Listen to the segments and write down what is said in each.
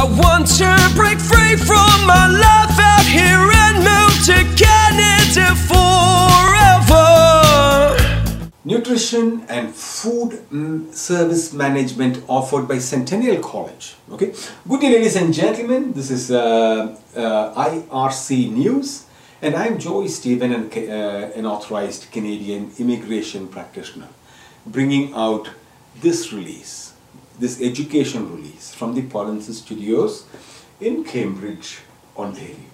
I want to break free from my life out here and move to Canada forever. Nutrition and food mm, service management offered by Centennial College. Okay, good day, ladies and gentlemen. This is uh, uh, IRC News, and I'm Joey Stephen, an, uh, an authorized Canadian immigration practitioner, bringing out this release, this education release from the Polinsys Studios in Cambridge, Ontario.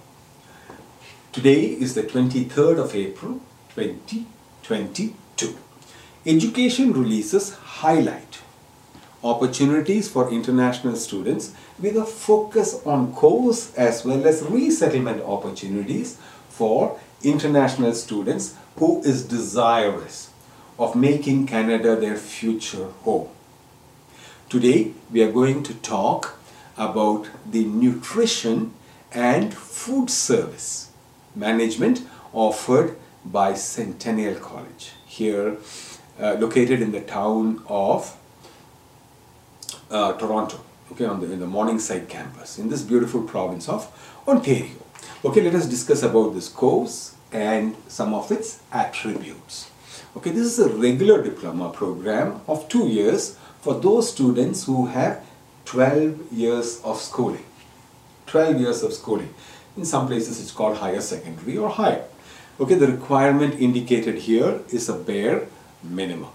Today is the 23rd of April 2022. Education releases highlight opportunities for international students with a focus on course as well as resettlement opportunities for international students who is desirous of making Canada their future home. Today we are going to talk about the nutrition and food service management offered by Centennial College. Here uh, located in the town of uh, Toronto okay on the in the Morningside campus in this beautiful province of Ontario. Okay let us discuss about this course and some of its attributes. Okay this is a regular diploma program of 2 years for those students who have 12 years of schooling. 12 years of schooling. In some places it's called higher secondary or higher. Okay the requirement indicated here is a bare minimum.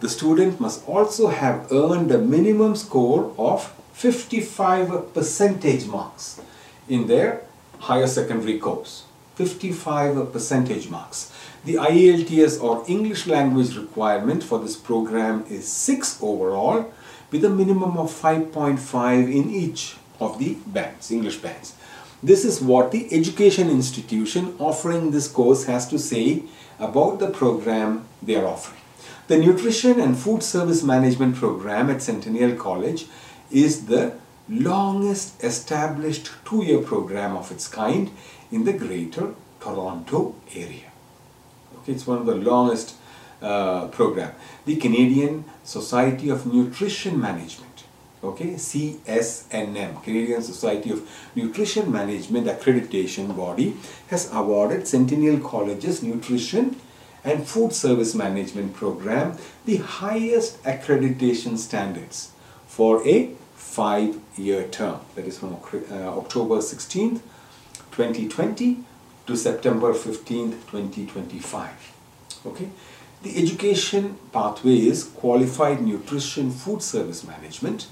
The student must also have earned a minimum score of 55 percentage marks in their higher secondary course 55 percentage marks the IELTS or English language requirement for this program is 6 overall with a minimum of 5.5 in each of the bands English bands this is what the education institution offering this course has to say about the program they are offering. The Nutrition and Food Service Management program at Centennial College is the longest established two-year program of its kind in the greater Toronto area. Okay, it's one of the longest uh, program. The Canadian Society of Nutrition Management okay CSNM Canadian Society of Nutrition Management accreditation body has awarded Centennial College's nutrition and food service management program the highest accreditation standards for a five year term that is from uh, October 16th 2020 to September 15th 2025 okay the education pathway is qualified nutrition food service management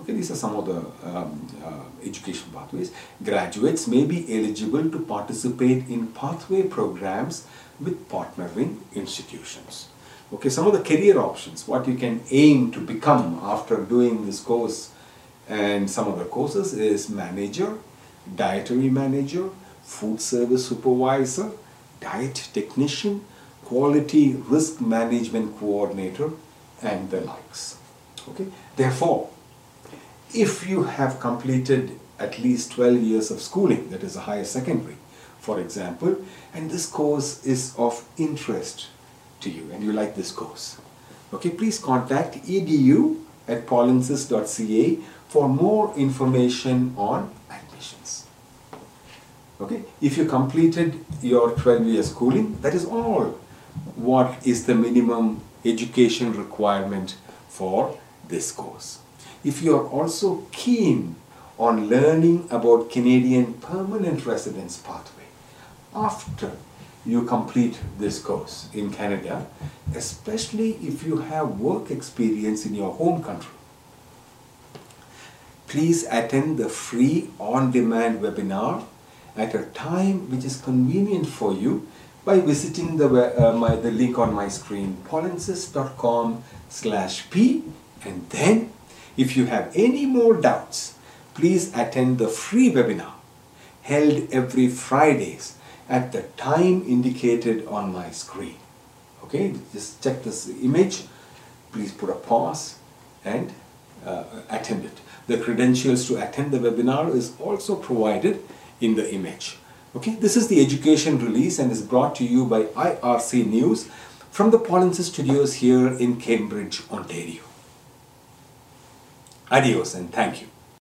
Okay, these are some of the um, uh, education pathways. Graduates may be eligible to participate in pathway programs with partnering institutions. Okay, some of the career options, what you can aim to become after doing this course and some of the courses is manager, dietary manager, food service supervisor, diet technician, quality risk management coordinator and the likes. Okay, therefore if you have completed at least 12 years of schooling, that is a higher secondary, for example, and this course is of interest to you and you like this course. Okay, please contact edu at polinsys.ca for more information on admissions. Okay, if you completed your 12 year schooling, that is all what is the minimum education requirement for this course if you are also keen on learning about Canadian permanent residence pathway after you complete this course in Canada, especially if you have work experience in your home country. Please attend the free on-demand webinar at a time which is convenient for you by visiting the, uh, my, the link on my screen, polinsys.com slash p and then if you have any more doubts, please attend the free webinar held every Fridays at the time indicated on my screen. Okay, just check this image. Please put a pause and Uh, attend it. The credentials to attend the webinar is also provided in the image. Okay, this is the education release and is brought to you by IRC News from the Polinsys Studios here in Cambridge, Ontario. Adios and thank you.